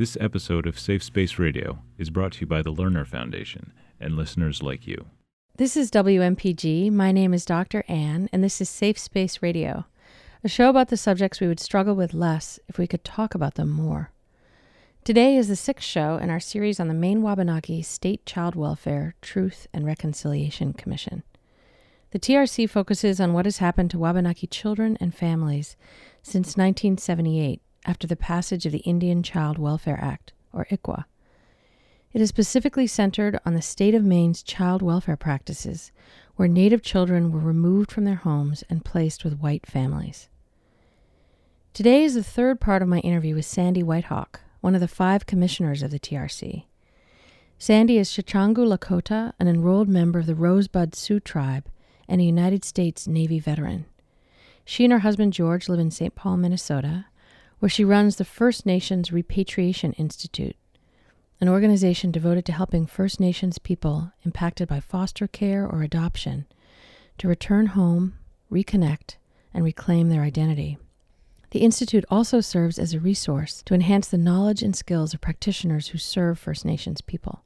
This episode of Safe Space Radio is brought to you by the Lerner Foundation and listeners like you. This is WMPG. My name is Dr. Ann, and this is Safe Space Radio, a show about the subjects we would struggle with less if we could talk about them more. Today is the sixth show in our series on the Maine Wabanaki State Child Welfare Truth and Reconciliation Commission. The TRC focuses on what has happened to Wabanaki children and families since 1978 after the passage of the Indian Child Welfare Act, or ICWA. It is specifically centered on the state of Maine's child welfare practices, where Native children were removed from their homes and placed with white families. Today is the third part of my interview with Sandy Whitehawk, one of the five commissioners of the TRC. Sandy is Sicangu Lakota, an enrolled member of the Rosebud Sioux tribe, and a United States Navy veteran. She and her husband George live in St. Paul, Minnesota, where she runs the First Nations Repatriation Institute, an organization devoted to helping First Nations people impacted by foster care or adoption to return home, reconnect, and reclaim their identity. The Institute also serves as a resource to enhance the knowledge and skills of practitioners who serve First Nations people.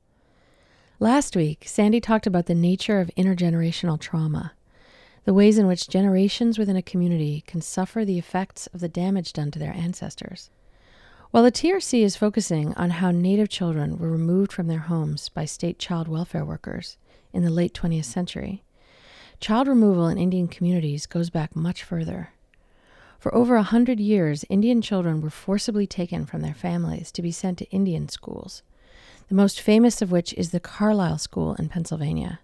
Last week, Sandy talked about the nature of intergenerational trauma, the ways in which generations within a community can suffer the effects of the damage done to their ancestors. While the TRC is focusing on how Native children were removed from their homes by state child welfare workers in the late 20th century, child removal in Indian communities goes back much further. For over a hundred years, Indian children were forcibly taken from their families to be sent to Indian schools, the most famous of which is the Carlisle School in Pennsylvania,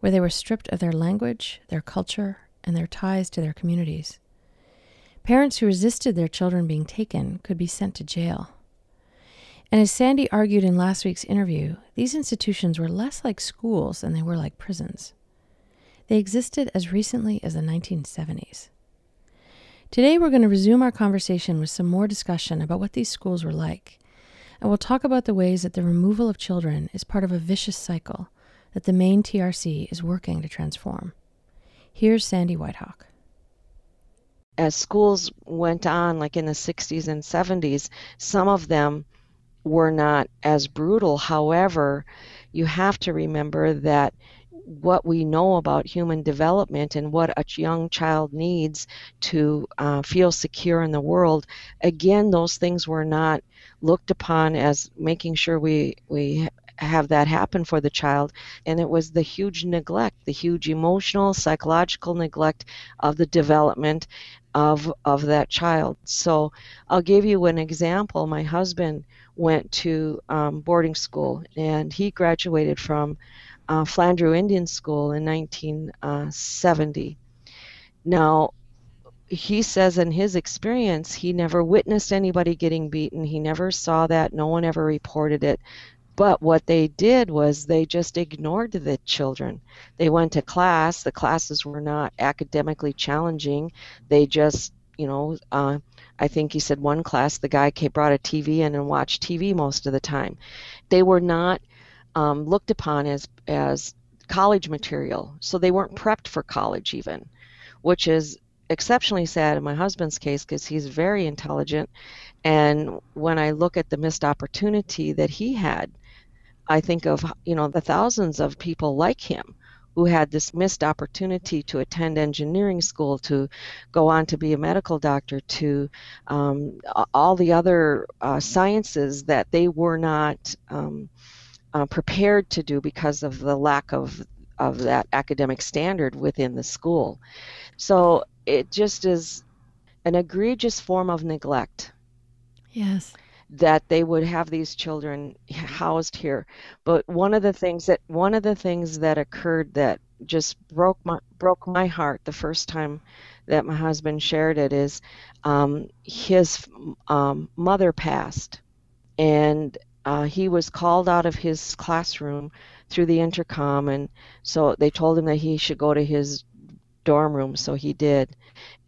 where they were stripped of their language, their culture, and their ties to their communities. Parents who resisted their children being taken could be sent to jail. And as Sandy argued in last week's interview, these institutions were less like schools than they were like prisons. They existed as recently as the 1970s. Today, we're going to resume our conversation with some more discussion about what these schools were like, and we'll talk about the ways that the removal of children is part of a vicious cycle that the main TRC is working to transform. Here's Sandy Whitehawk. As schools went on, like in the 60s and 70s, some of them were not as brutal. However, you have to remember that what we know about human development and what a young child needs to uh, feel secure in the world, again, those things were not looked upon as making sure we, we have that happen for the child. And it was the huge neglect, the huge emotional, psychological neglect of the development of, of that child. So I'll give you an example. My husband went to um, boarding school and he graduated from uh, Flandreau Indian School in 1970. Now, he says in his experience, he never witnessed anybody getting beaten. He never saw that. No one ever reported it. But what they did was they just ignored the children. They went to class. The classes were not academically challenging. They just, you know, uh, I think he said one class the guy brought a TV in and watched TV most of the time. They were not um, looked upon as as college material, so they weren't prepped for college even, which is exceptionally sad in my husband's case because he's very intelligent. And when I look at the missed opportunity that he had, I think of you know the thousands of people like him who had this missed opportunity to attend engineering school, to go on to be a medical doctor, to um, all the other uh, sciences that they were not um, uh, prepared to do because of the lack of of that academic standard within the school. So it just is an egregious form of neglect. Yes. That they would have these children housed here. But one of the things that one of the things that occurred that just broke my broke my heart the first time that my husband shared it is um, his um, mother passed, and uh, he was called out of his classroom through the intercom, and so they told him that he should go to his dorm room, so he did.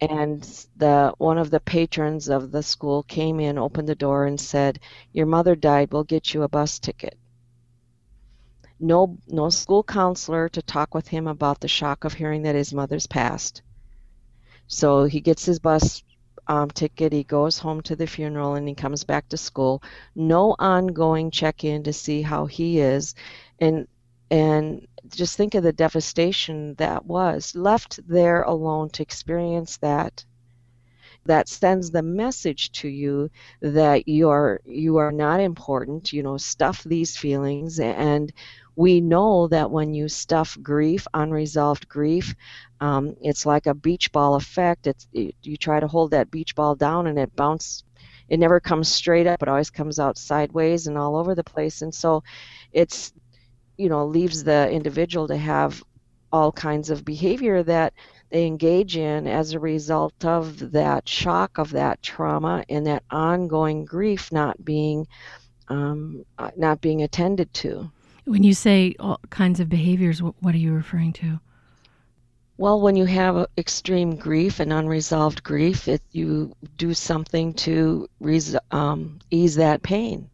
And the one of the patrons of the school came in, opened the door, and said, "Your mother died. We'll get you a bus ticket." No, no school counselor to talk with him about the shock of hearing that his mother's passed. So he gets his bus um, ticket. He goes home to the funeral and he comes back to school. No ongoing check in to see how he is, and and just think of the devastation that was. Left there alone to experience that that sends the message to you that you're you are not important. You know stuff these feelings. And we know that when you stuff grief unresolved grief um, it's like a beach ball effect. It's it, you try to hold that beach ball down and it bounces it never comes straight up. It always comes out sideways and all over the place. And so it's you know leaves the individual to have all kinds of behavior that they engage in as a result of that shock of that trauma and that ongoing grief not being um, uh, not being attended to. When you say all kinds of behaviors, what are you referring to? Well, when you have extreme grief and unresolved grief, it, you do something to res- um, ease that pain.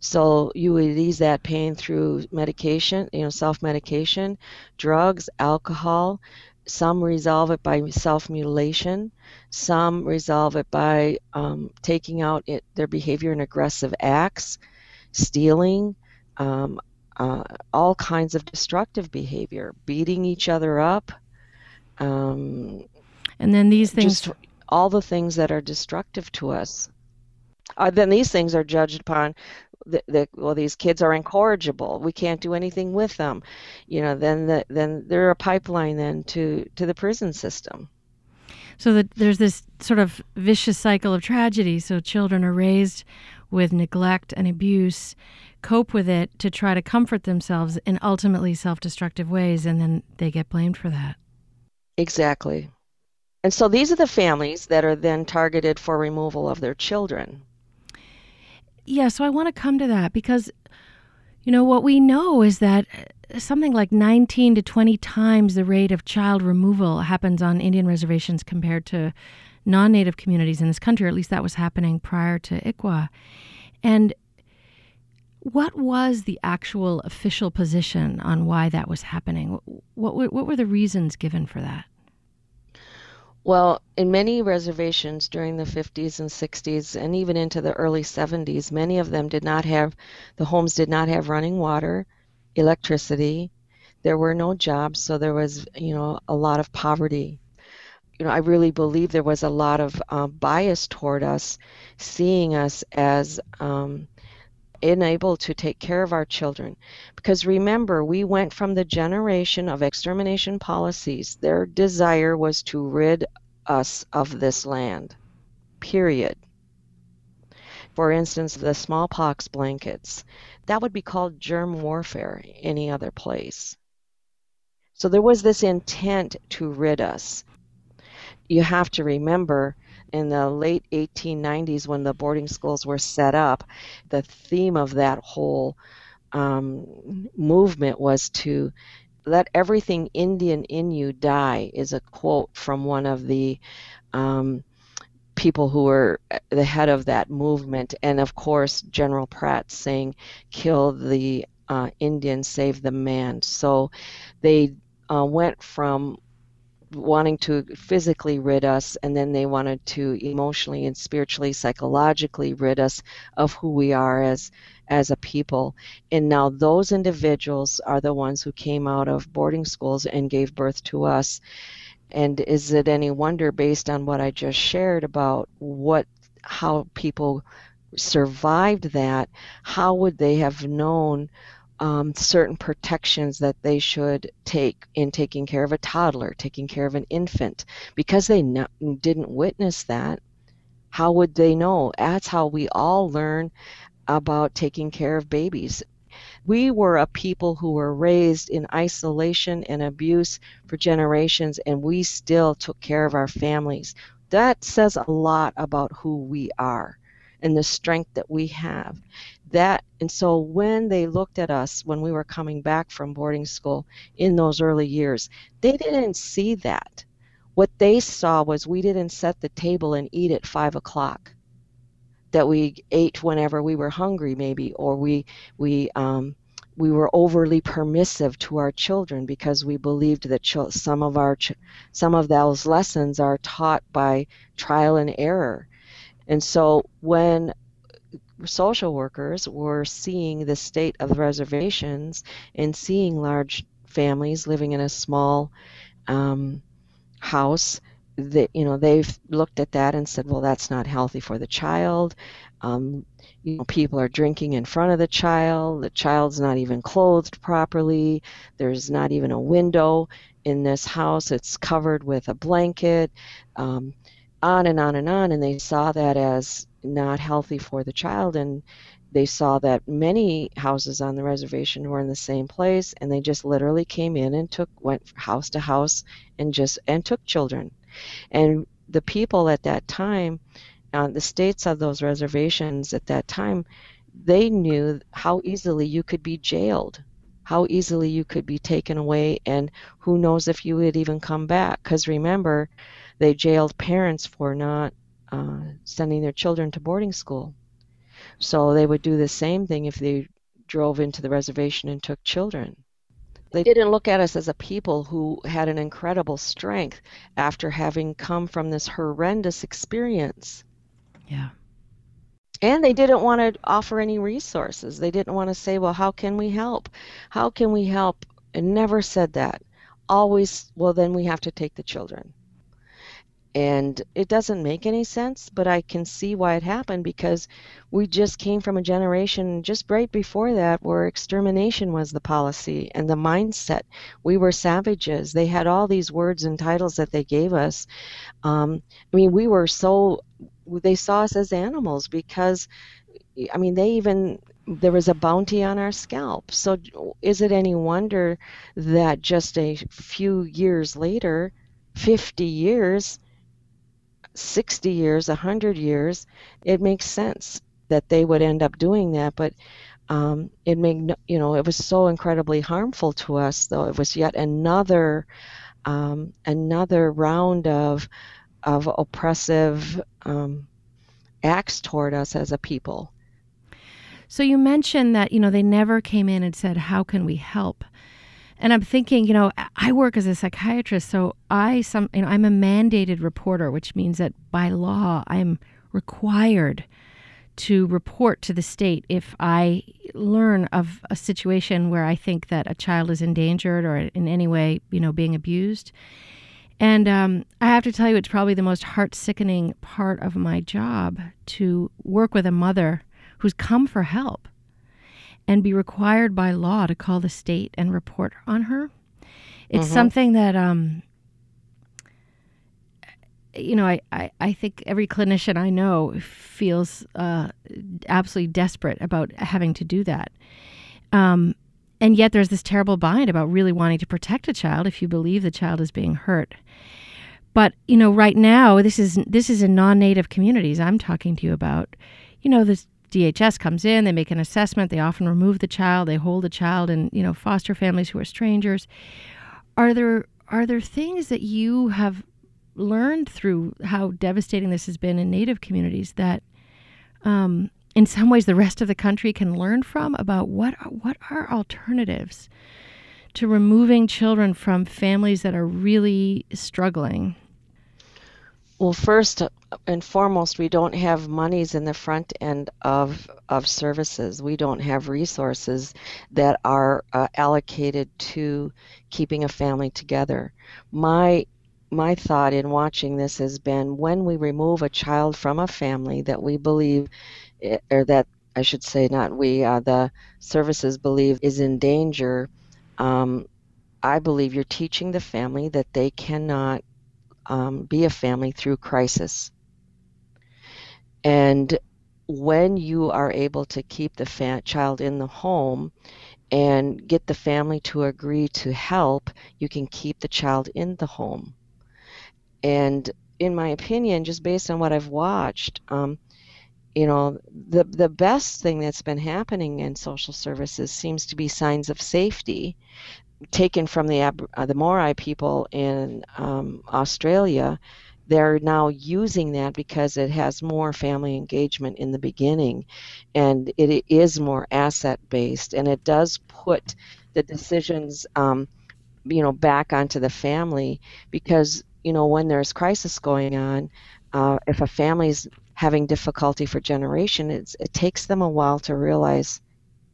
So you would ease that pain through medication, you know, self-medication, drugs, alcohol. Some resolve it by self-mutilation. Some resolve it by um, taking out it, their behavior in aggressive acts, stealing, um, uh, all kinds of destructive behavior, beating each other up. Um, and then these things. Just all the things that are destructive to us. Uh, then these things are judged upon the, the, well these kids are incorrigible. We can't do anything with them. You know then the, then they're a pipeline then to to the prison system. So that there's this sort of vicious cycle of tragedy. So children are raised with neglect and abuse cope with it to try to comfort themselves in ultimately self-destructive ways and then they get blamed for that. Exactly. And so these are the families that are then targeted for removal of their children yeah, so I want to come to that because, you know, what we know is that uh, something like 19 to 20 times the rate of child removal happens on Indian reservations compared to non native communities in this country, at least that was happening prior to ICWA. And what was the actual official position on why that was happening? What, what, what were the reasons given for that? Well, in many reservations during the 50s and 60s and even into the early 70s, many of them did not have, the homes did not have running water, electricity. There were no jobs, so there was, you know, a lot of poverty. You know, I really believe there was a lot of uh, bias toward us, seeing us as um, unable to take care of our children. Because remember, we went from the generation of extermination policies. Their desire was to rid us of this land, period. For instance, the smallpox blankets, that would be called germ warfare any other place. So there was this intent to rid us. You have to remember in the late 1890s when the boarding schools were set up, the theme of that whole um, movement was to let everything Indian in you die, is a quote from one of the um, people who were the head of that movement. And of course, General Pratt saying, kill the uh, Indian, save the man. So they uh, went from wanting to physically rid us, and then they wanted to emotionally and spiritually, psychologically rid us of who we are as as a people. And now those individuals are the ones who came out of boarding schools and gave birth to us. And is it any wonder, based on what I just shared about what how people survived that, how would they have known um, certain protections that they should take in taking care of a toddler, taking care of an infant, because they didn't witness that. How would they know? That's how we all learn about taking care of babies. We were a people who were raised in isolation and abuse for generations, and we still took care of our families. That says a lot about who we are and the strength that we have that and so when they looked at us when we were coming back from boarding school in those early years they didn't see that what they saw was we didn't set the table and eat at five o'clock that we ate whenever we were hungry maybe or we we um, we were overly permissive to our children because we believed that ch- some of our ch- some of those lessons are taught by trial and error. And so when social workers were seeing the state of reservations and seeing large families living in a small um, house that you know they've looked at that and said well that's not healthy for the child. Um, you know people are drinking in front of the child. The child's not even clothed properly. There's not even a window in this house. It's covered with a blanket. Um, on and on and on. And they saw that as not healthy for the child and they saw that many houses on the reservation were in the same place and they just literally came in and took went house to house and just and took children. And the people at that time uh, the states of those reservations at that time they knew how easily you could be jailed how easily you could be taken away and who knows if you would even come back. Because remember they jailed parents for not uh, sending their children to boarding school. So they would do the same thing if they drove into the reservation and took children. They didn't look at us as a people who had an incredible strength after having come from this horrendous experience. Yeah. And they didn't want to offer any resources. They didn't want to say, well, how can we help? How can we help? And never said that. Always, well, then we have to take the children. And it doesn't make any sense, but I can see why it happened because we just came from a generation just right before that where extermination was the policy and the mindset. We were savages. They had all these words and titles that they gave us. Um, I mean, we were so, they saw us as animals because, I mean, they even there was a bounty on our scalp. So is it any wonder that just a few years later, 50 years, 60 years, 100 years, it makes sense that they would end up doing that. But um, it made, you know, it was so incredibly harmful to us, though it was yet another, um, another round of, of oppressive um, acts toward us as a people. So you mentioned that, you know, they never came in and said, how can we help? And I'm thinking, you know, I work as a psychiatrist, so I some you know, I'm a mandated reporter, which means that by law I'm required to report to the state if I learn of a situation where I think that a child is endangered or in any way, you know, being abused. And um, I have to tell you, it's probably the most heart sickening part of my job to work with a mother who's come for help and be required by law to call the state and report on her. It's mm-hmm. something that, um, you know, I, I, I, think every clinician I know feels uh, absolutely desperate about having to do that. Um, and yet there's this terrible bind about really wanting to protect a child if you believe the child is being hurt. But you know, right now, this is this is in non-native communities I'm talking to you about. You know, this DHS comes in, they make an assessment, they often remove the child, they hold the child in, you know, foster families who are strangers. Are there are there things that you have learned through how devastating this has been in native communities that um, in some ways the rest of the country can learn from about what what are alternatives to removing children from families that are really struggling? Well, first and foremost, we don't have monies in the front end of of services. We don't have resources that are uh, allocated to keeping a family together. My my thought in watching this has been when we remove a child from a family that we believe, eh, or that I should say, not we, uh, the services believe is in danger. Um, I believe you're teaching the family that they cannot um, be a family through crisis. And when you are able to keep the fa- child in the home and get the family to agree to help, you can keep the child in the home. And in my opinion, just based on what I've watched, um, you know, the the best thing that's been happening in social services seems to be signs of safety taken from the uh, the Morai people in um, Australia, they're now using that because it has more family engagement in the beginning and it is more asset based and it does put the decisions um, you know back onto the family because you know when there's crisis going on uh, if a family's having difficulty for generation it takes them a while to realize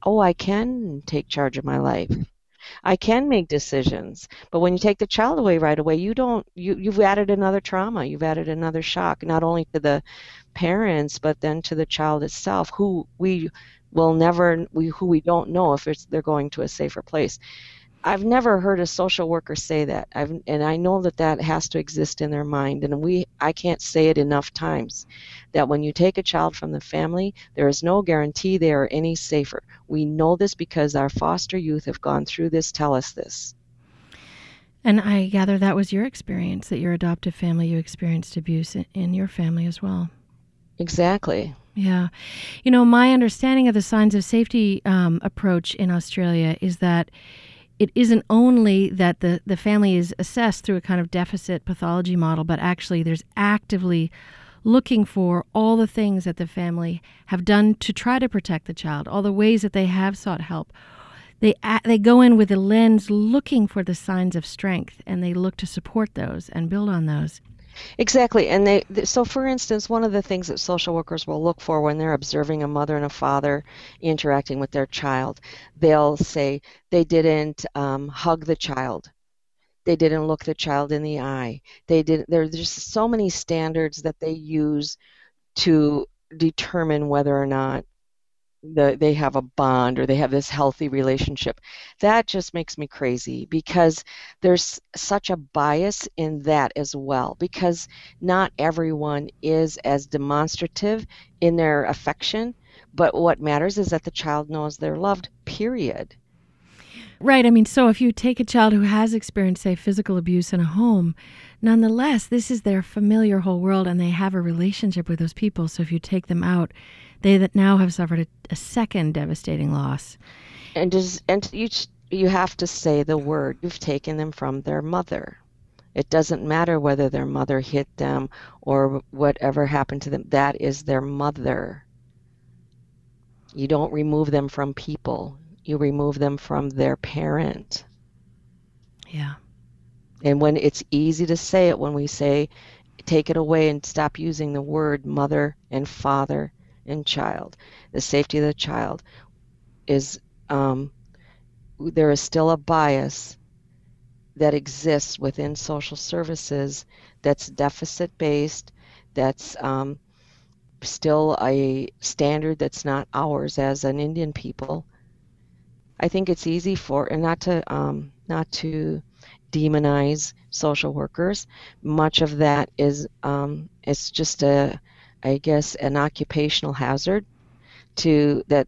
oh i can take charge of my life I can make decisions. But when you take the child away right away, you don't you you've added another trauma. You've added another shock not only to the parents but then to the child itself who we will never we who we don't know if it's they're going to a safer place. I've never heard a social worker say that. I've, and I know that that has to exist in their mind. And we, I can't say it enough times, that when you take a child from the family, there is no guarantee they are any safer. We know this because our foster youth have gone through this. Tell us this. And I gather that was your experience, that your adoptive family, you experienced abuse in your family as well. Exactly. Yeah. You know, my understanding of the signs of safety um, approach in Australia is that it isn't only that the, the family is assessed through a kind of deficit pathology model, but actually there's actively looking for all the things that the family have done to try to protect the child, all the ways that they have sought help. They, they go in with a lens looking for the signs of strength and they look to support those and build on those. Exactly. And they so for instance, one of the things that social workers will look for when they're observing a mother and a father interacting with their child, they'll say they didn't um, hug the child. They didn't look the child in the eye. They did there's just so many standards that they use to determine whether or not the, they have a bond or they have this healthy relationship. That just makes me crazy because there's such a bias in that as well. Because not everyone is as demonstrative in their affection, but what matters is that the child knows they're loved, period. Right. I mean, so if you take a child who has experienced, say, physical abuse in a home, nonetheless, this is their familiar whole world and they have a relationship with those people. So if you take them out, they that now have suffered a, a second devastating loss. And does and you you have to say the word. You've taken them from their mother. It doesn't matter whether their mother hit them or whatever happened to them. That is their mother. You don't remove them from people. You remove them from their parent. Yeah. And when it's easy to say it when we say take it away and stop using the word mother and father and child. The safety of the child is um, there is still a bias that exists within social services that's deficit based, that's um, still a standard that's not ours as an Indian people. I think it's easy for and not to um, not to demonize social workers. Much of that is um, it's just a I guess, an occupational hazard to that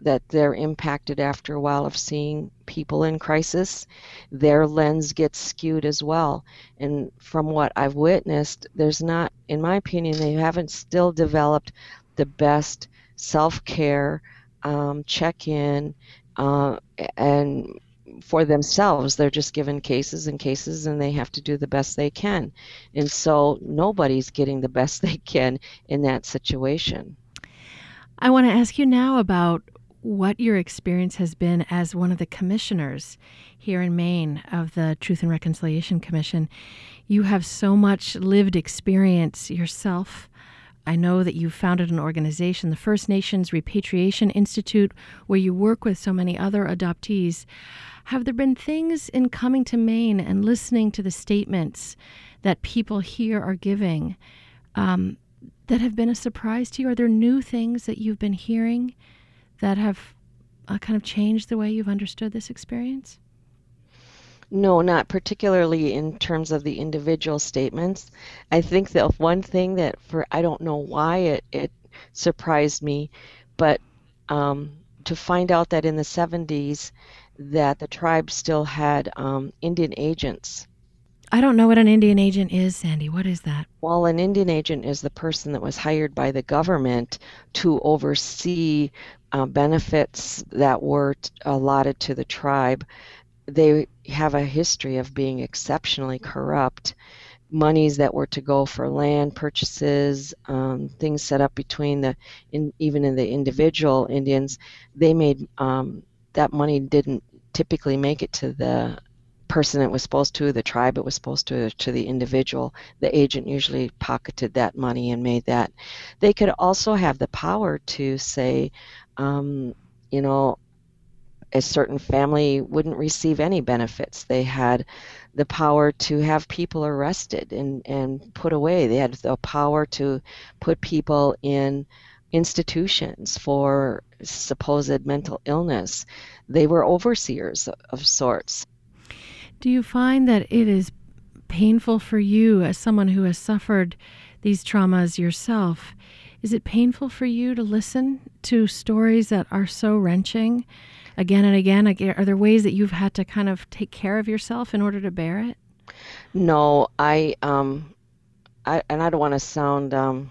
that they're impacted after a while of seeing people in crisis their lens gets skewed as well. And from what i've witnessed there's not in my opinion they haven't still developed the best self-care um, check-in uh, and for themselves. They're just given cases and cases, and they have to do the best they can. And so nobody's getting the best they can in that situation. I want to ask you now about what your experience has been as one of the commissioners here in Maine of the Truth and Reconciliation Commission. You have so much lived experience yourself. I know that you founded an organization, the First Nations Repatriation Institute, where you work with so many other adoptees. Have there been things in coming to Maine and listening to the statements that people here are giving um, that have been a surprise to you? Are there new things that you've been hearing that have uh, kind of changed the way you've understood this experience? No, not particularly in terms of the individual statements. I think that one thing that for I don't know why it, it surprised me, but um, to find out that in the 70s that the tribe still had um, Indian agents. I don't know what an Indian agent is, Sandy. What is that? Well, an Indian agent is the person that was hired by the government to oversee uh, benefits that were t- allotted to the tribe. They have a history of being exceptionally corrupt. monies that were to go for land purchases, um, things set up between the, in, even in the individual Indians, they made um, that money didn't typically make it to the person it was supposed to, the tribe it was supposed to, to the individual. The agent usually pocketed that money and made that. They could also have the power to say, um, you know, a certain family wouldn't receive any benefits. They had the power to have people arrested and, and put away. They had the power to put people in institutions for supposed mental illness. They were overseers of sorts. Do you find that it is painful for you as someone who has suffered these traumas yourself? Is it painful for you to listen to stories that are so wrenching again and again? Are there ways that you've had to kind of take care of yourself in order to bear it? No, I um I and I don't want to sound um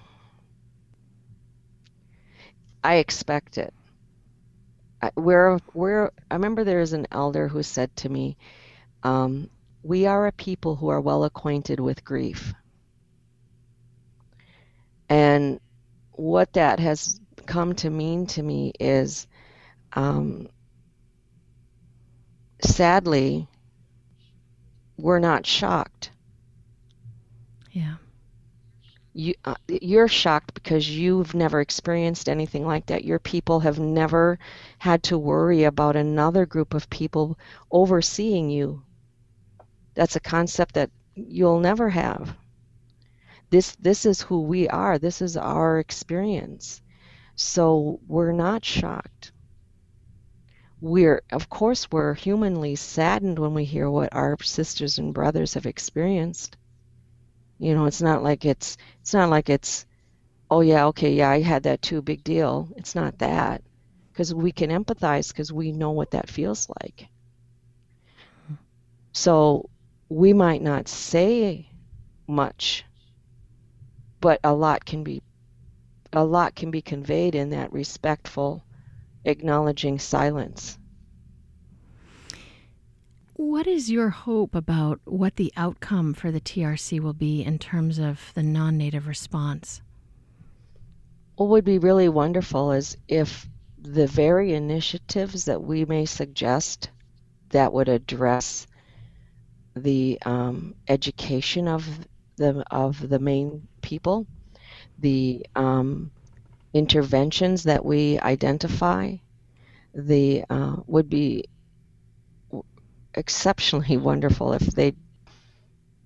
I expect it. I, we're we're I remember there is an elder who said to me, um, we are a people who are well acquainted with grief. And what that has come to mean to me is um, sadly, we're not shocked. Yeah. You, uh, you're shocked because you've never experienced anything like that. Your people have never had to worry about another group of people overseeing you. That's a concept that you'll never have. This this is who we are. This is our experience. So we're not shocked we're of course we're humanly saddened when we hear what our sisters and brothers have experienced. You know it's not like it's it's not like it's oh yeah okay yeah i had that too big deal. It's not that because we can empathize because we know what that feels like. So we might not say much but a lot can be a lot can be conveyed in that respectful acknowledging silence. What is your hope about what the outcome for the TRC will be in terms of the non native response? What would be really wonderful is if the very initiatives that we may suggest that would address the um, education of the of the Maine people, the um, interventions that we identify, the uh, would be exceptionally wonderful if they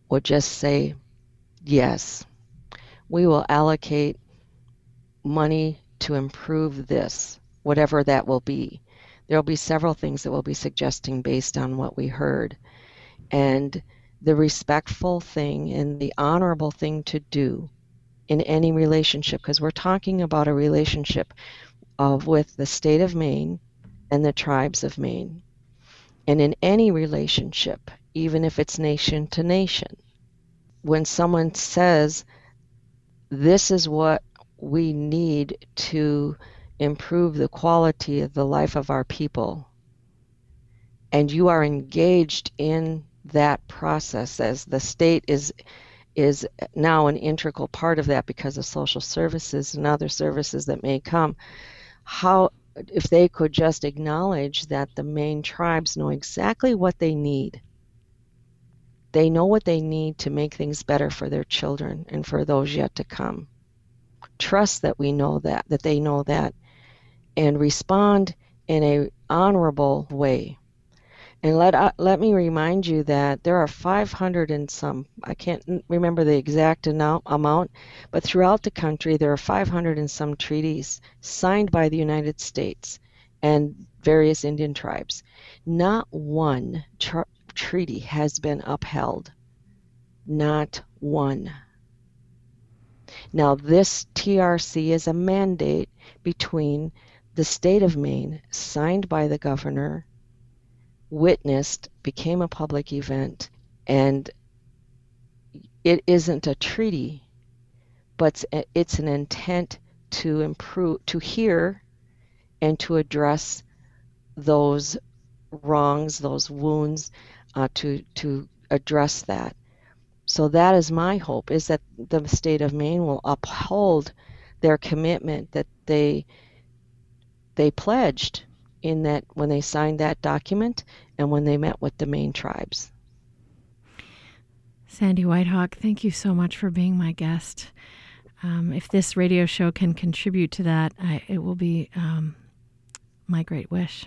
would just say, yes, we will allocate money to improve this, whatever that will be. There will be several things that we'll be suggesting based on what we heard. And the respectful thing and the honorable thing to do in any relationship because we're talking about a relationship of with the state of Maine and the tribes of Maine. And in any relationship, even if it's nation to nation, when someone says, This is what we need to improve the quality of the life of our people, and you are engaged in that process as the state is is now an integral part of that because of social services and other services that may come. How, if they could just acknowledge that the Maine tribes know exactly what they need, they know what they need to make things better for their children and for those yet to come. Trust that we know that, that they know that, and respond in a honorable way and let uh, let me remind you that there are 500 and some. I can't remember the exact amount, but throughout the country there are 500 and some treaties signed by the United States and various Indian tribes. Not one tr- treaty has been upheld. Not one. Now, this TRC is a mandate between the state of Maine, signed by the governor, witnessed, became a public event, and it isn't a treaty, but it's an intent to improve, to hear, and to address those wrongs, those wounds, uh, to to address that. So that is my hope is that the state of Maine will uphold their commitment that they they pledged in that when they signed that document and when they met with the Maine tribes. Sandy Whitehawk, thank you so much for being my guest. Um, if this radio show can contribute to that, I, it will be um, my great wish.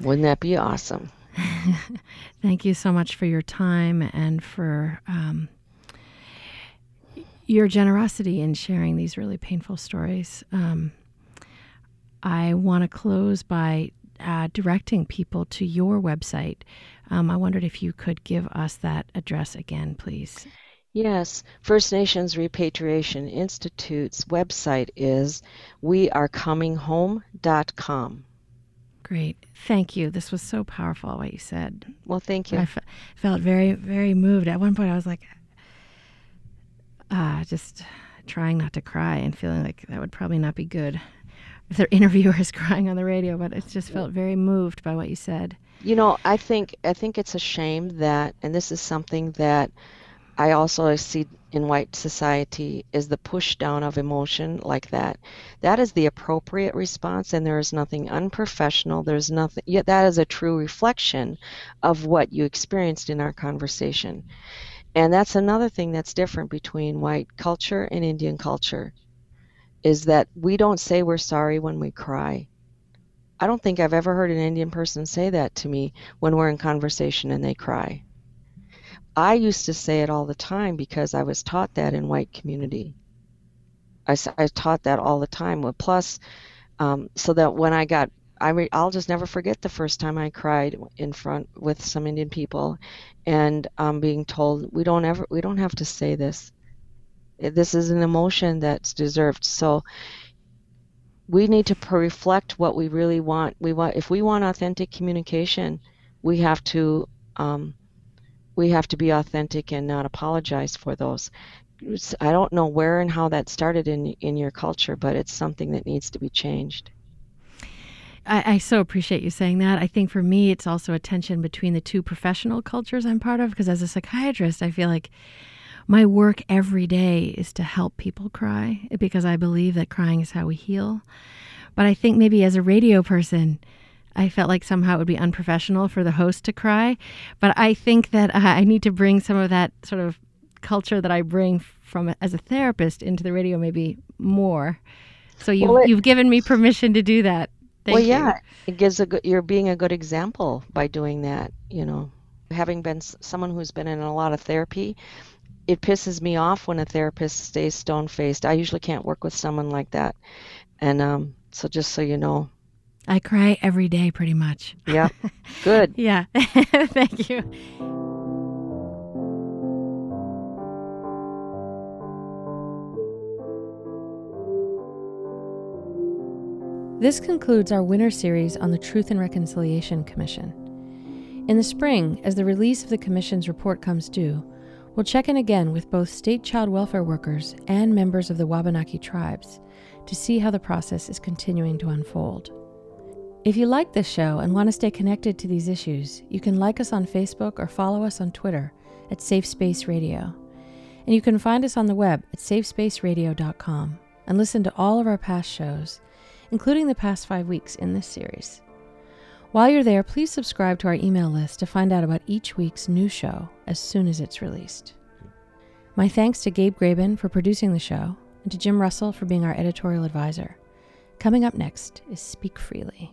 Wouldn't that be awesome? Thank you so much for your time and for um, your generosity in sharing these really painful stories. Um, I want to close by uh, directing people to your website. Um, I wondered if you could give us that address again, please. Yes, First Nations Repatriation Institute's website is wearecominghome.com. Great. Thank you. This was so powerful what you said. Well, thank you. I f- felt very, very moved. At one point, I was like, uh, just trying not to cry and feeling like that would probably not be good if their interviewer is crying on the radio, but it just felt very moved by what you said. You know, I think I think it's a shame that, and this is something that I also see in white society is the push down of emotion like that. That is the appropriate response, and there is nothing unprofessional. There's nothing, yet that is a true reflection of what you experienced in our conversation. And that's another thing that's different between white culture and Indian culture is that we don't say we're sorry when we cry. I don't think I've ever heard an Indian person say that to me when we're in conversation and they cry. I used to say it all the time because I was taught that in white community. I, I taught that all the time. Plus, um, so that when I got, I re, I'll just never forget the first time I cried in front with some Indian people, and um, being told we don't ever, we don't have to say this. This is an emotion that's deserved. So we need to reflect what we really want. We want, if we want authentic communication, we have to. Um, we have to be authentic and not apologize for those. I don't know where and how that started in in your culture, but it's something that needs to be changed. I, I, so appreciate you saying that. I think for me, it's also a tension between the two professional cultures I'm part of. Because as a psychiatrist, I feel like my work every day is to help people cry because I believe that crying is how we heal. But I think maybe as a radio person, I felt like somehow it would be unprofessional for the host to cry. But I think that uh, I need to bring some of that sort of culture that I bring from as a therapist into the radio maybe more. So you've, well, it, you've given me permission to do that. Thank well, you. yeah, it gives a good, you're being a good example by doing that, you know. Having been someone who's been in a lot of therapy, it pisses me off when a therapist stays stone faced. I usually can't work with someone like that. And um, so just so you know, I cry every day pretty much. Yeah. Good. yeah. Thank you. This concludes our winter series on the Truth and Reconciliation Commission. In the spring, as the release of the Commission's report comes due, we'll check in again with both state child welfare workers and members of the Wabanaki tribes to see how the process is continuing to unfold. If you like this show and want to stay connected to these issues, you can like us on Facebook or follow us on Twitter at Safe Space Radio. And you can find us on the web at safespaceradio.com and listen to all of our past shows, including the past five weeks in this series. While you're there, please subscribe to our email list to find out about each week's new show as soon as it's released. My thanks to Gabe Graben for producing the show and to Jim Russell for being our editorial advisor. Coming up next is Speak Freely.